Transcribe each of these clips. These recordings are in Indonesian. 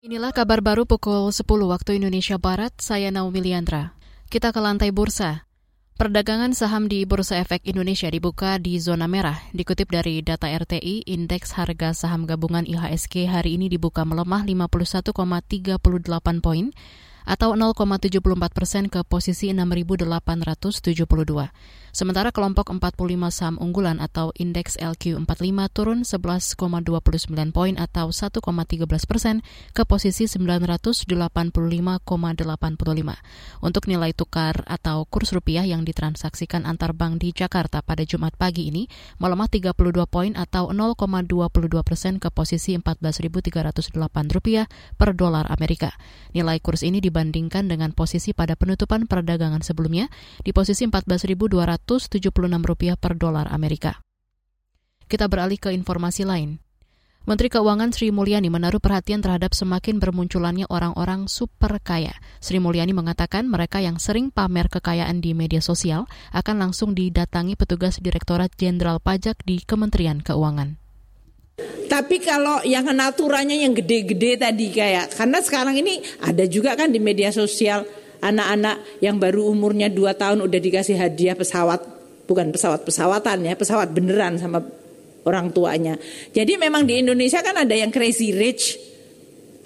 Inilah kabar baru pukul 10 waktu Indonesia Barat, saya Naomi Liandra. Kita ke lantai bursa. Perdagangan saham di Bursa Efek Indonesia dibuka di zona merah. Dikutip dari data RTI, indeks harga saham gabungan IHSG hari ini dibuka melemah 51,38 poin atau 0,74 persen ke posisi 6.872. Sementara kelompok 45 saham unggulan atau indeks LQ45 turun 11,29 poin atau 1,13 persen ke posisi 985,85. Untuk nilai tukar atau kurs rupiah yang ditransaksikan antar bank di Jakarta pada Jumat pagi ini melemah 32 poin atau 0,22 persen ke posisi 14.308 rupiah per dolar Amerika. Nilai kurs ini dibandingkan dengan posisi pada penutupan perdagangan sebelumnya di posisi 14.200 rupiah per dolar Amerika. Kita beralih ke informasi lain. Menteri Keuangan Sri Mulyani menaruh perhatian terhadap semakin bermunculannya orang-orang super kaya. Sri Mulyani mengatakan mereka yang sering pamer kekayaan di media sosial akan langsung didatangi petugas Direktorat Jenderal Pajak di Kementerian Keuangan. Tapi kalau yang naturanya yang gede-gede tadi kayak, karena sekarang ini ada juga kan di media sosial anak-anak yang baru umurnya 2 tahun udah dikasih hadiah pesawat, bukan pesawat-pesawatan ya, pesawat beneran sama orang tuanya. Jadi memang di Indonesia kan ada yang crazy rich,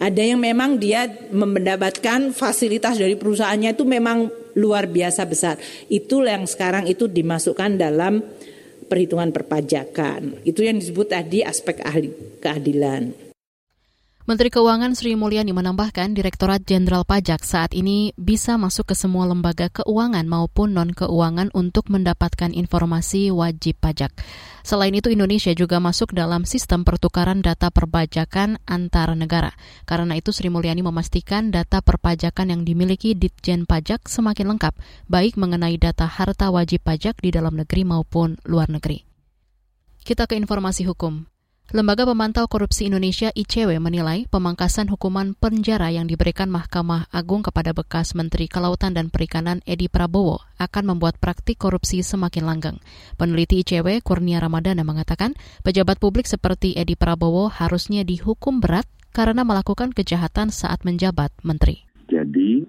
ada yang memang dia mendapatkan fasilitas dari perusahaannya itu memang luar biasa besar. Itu yang sekarang itu dimasukkan dalam perhitungan perpajakan. Itu yang disebut tadi aspek ahli keadilan. Menteri Keuangan Sri Mulyani menambahkan Direktorat Jenderal Pajak saat ini bisa masuk ke semua lembaga keuangan maupun non-keuangan untuk mendapatkan informasi wajib pajak. Selain itu, Indonesia juga masuk dalam sistem pertukaran data perpajakan antar negara. Karena itu, Sri Mulyani memastikan data perpajakan yang dimiliki Ditjen Pajak semakin lengkap, baik mengenai data harta wajib pajak di dalam negeri maupun luar negeri. Kita ke informasi hukum. Lembaga Pemantau Korupsi Indonesia ICW menilai pemangkasan hukuman penjara yang diberikan Mahkamah Agung kepada bekas Menteri Kelautan dan Perikanan Edi Prabowo akan membuat praktik korupsi semakin langgeng. Peneliti ICW Kurnia Ramadana mengatakan pejabat publik seperti Edi Prabowo harusnya dihukum berat karena melakukan kejahatan saat menjabat menteri. Jadi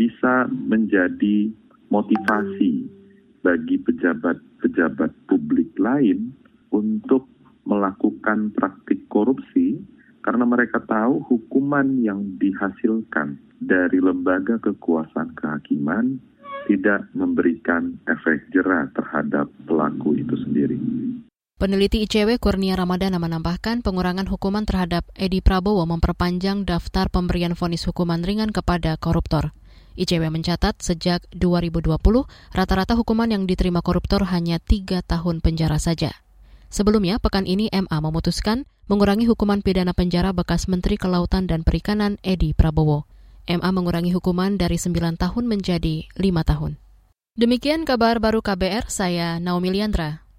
bisa menjadi motivasi bagi pejabat-pejabat publik lain untuk melakukan praktik korupsi karena mereka tahu hukuman yang dihasilkan dari lembaga kekuasaan kehakiman tidak memberikan efek jerah terhadap pelaku itu sendiri. Peneliti ICW Kurnia Ramadana menambahkan pengurangan hukuman terhadap Edi Prabowo memperpanjang daftar pemberian vonis hukuman ringan kepada koruptor. ICW mencatat sejak 2020, rata-rata hukuman yang diterima koruptor hanya tiga tahun penjara saja. Sebelumnya, pekan ini MA memutuskan mengurangi hukuman pidana penjara bekas Menteri Kelautan dan Perikanan Edi Prabowo. MA mengurangi hukuman dari 9 tahun menjadi 5 tahun. Demikian kabar baru KBR, saya Naomi Liandra.